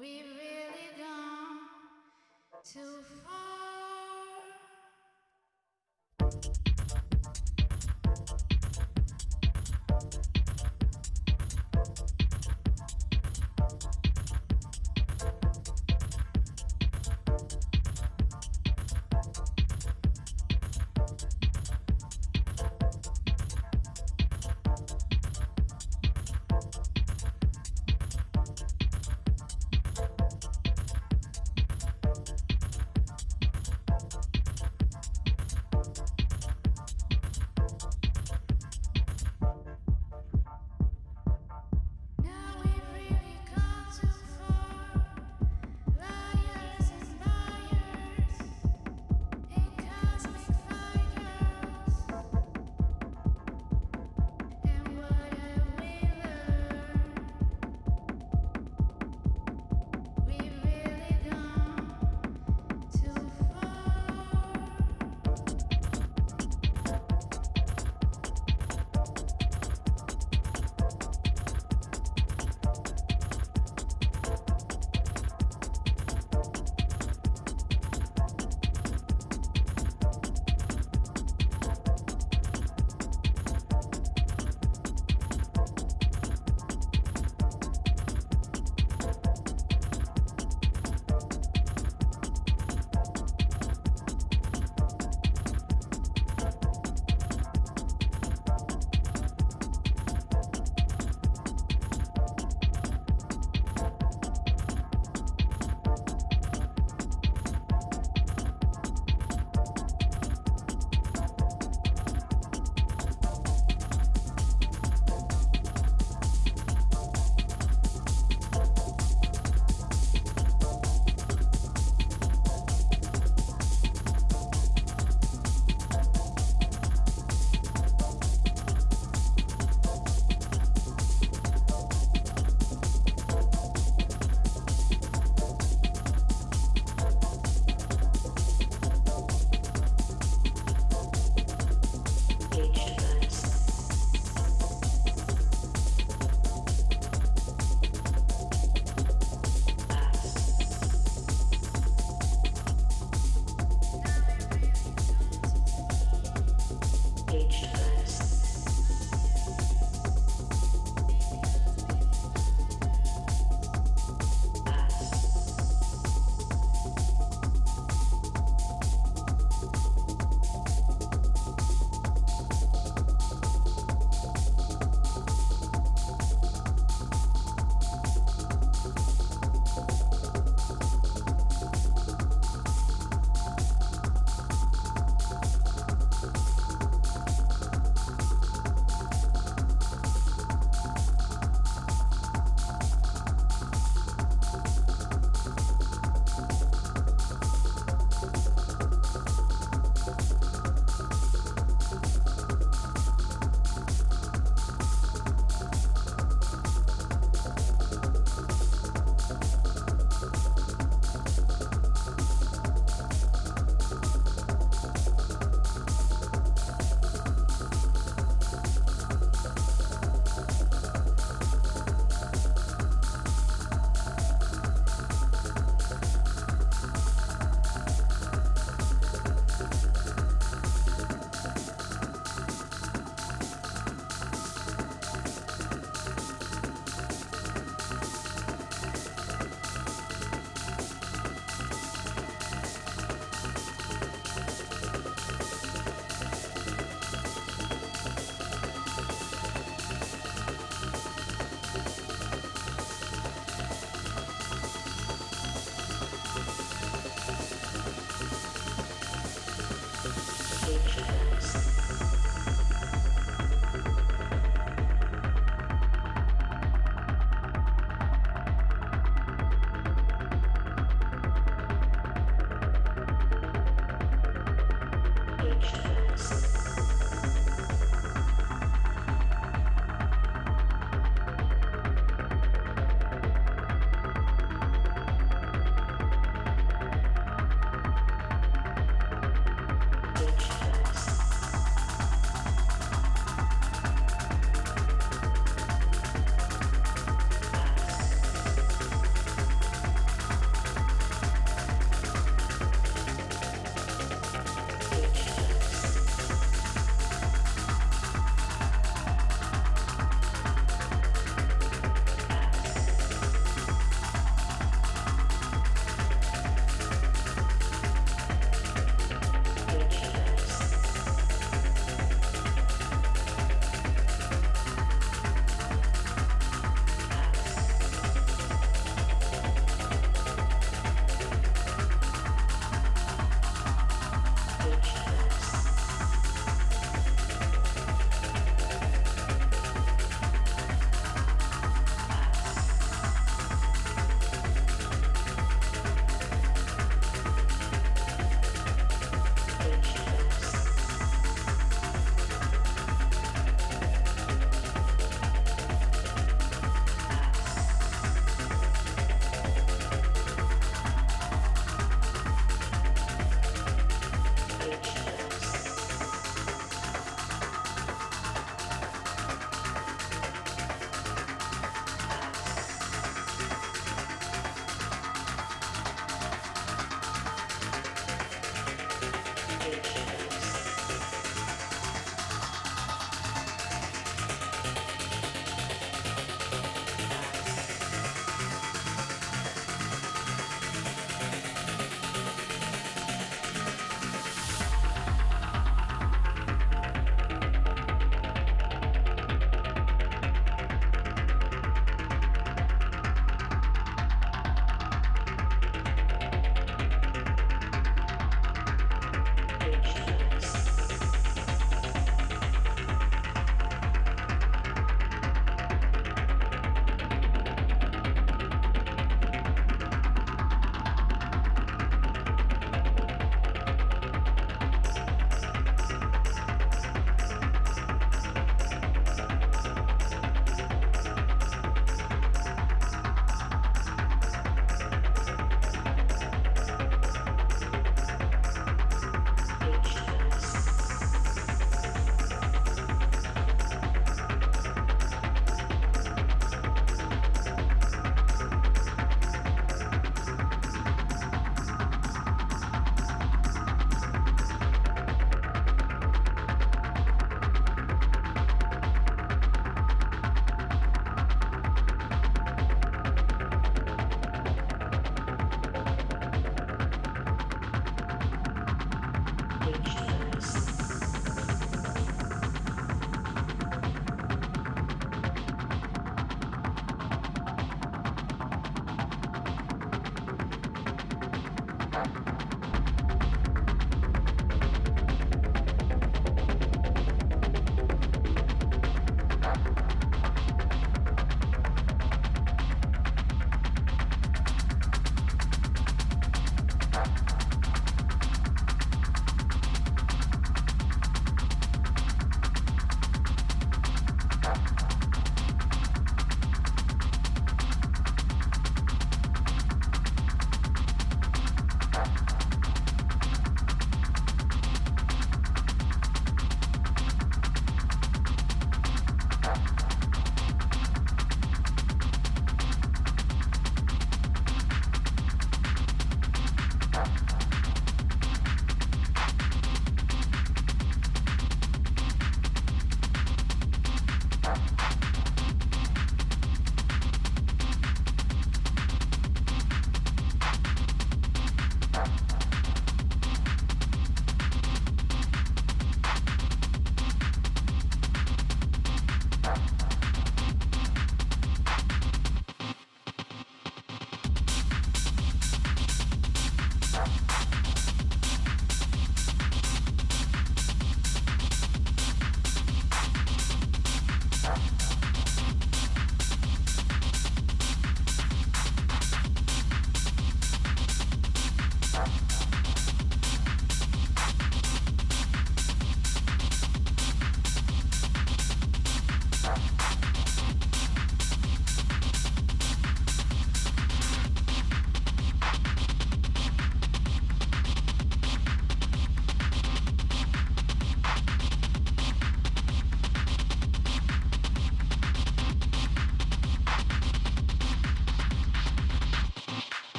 We really gone too far.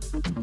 Thank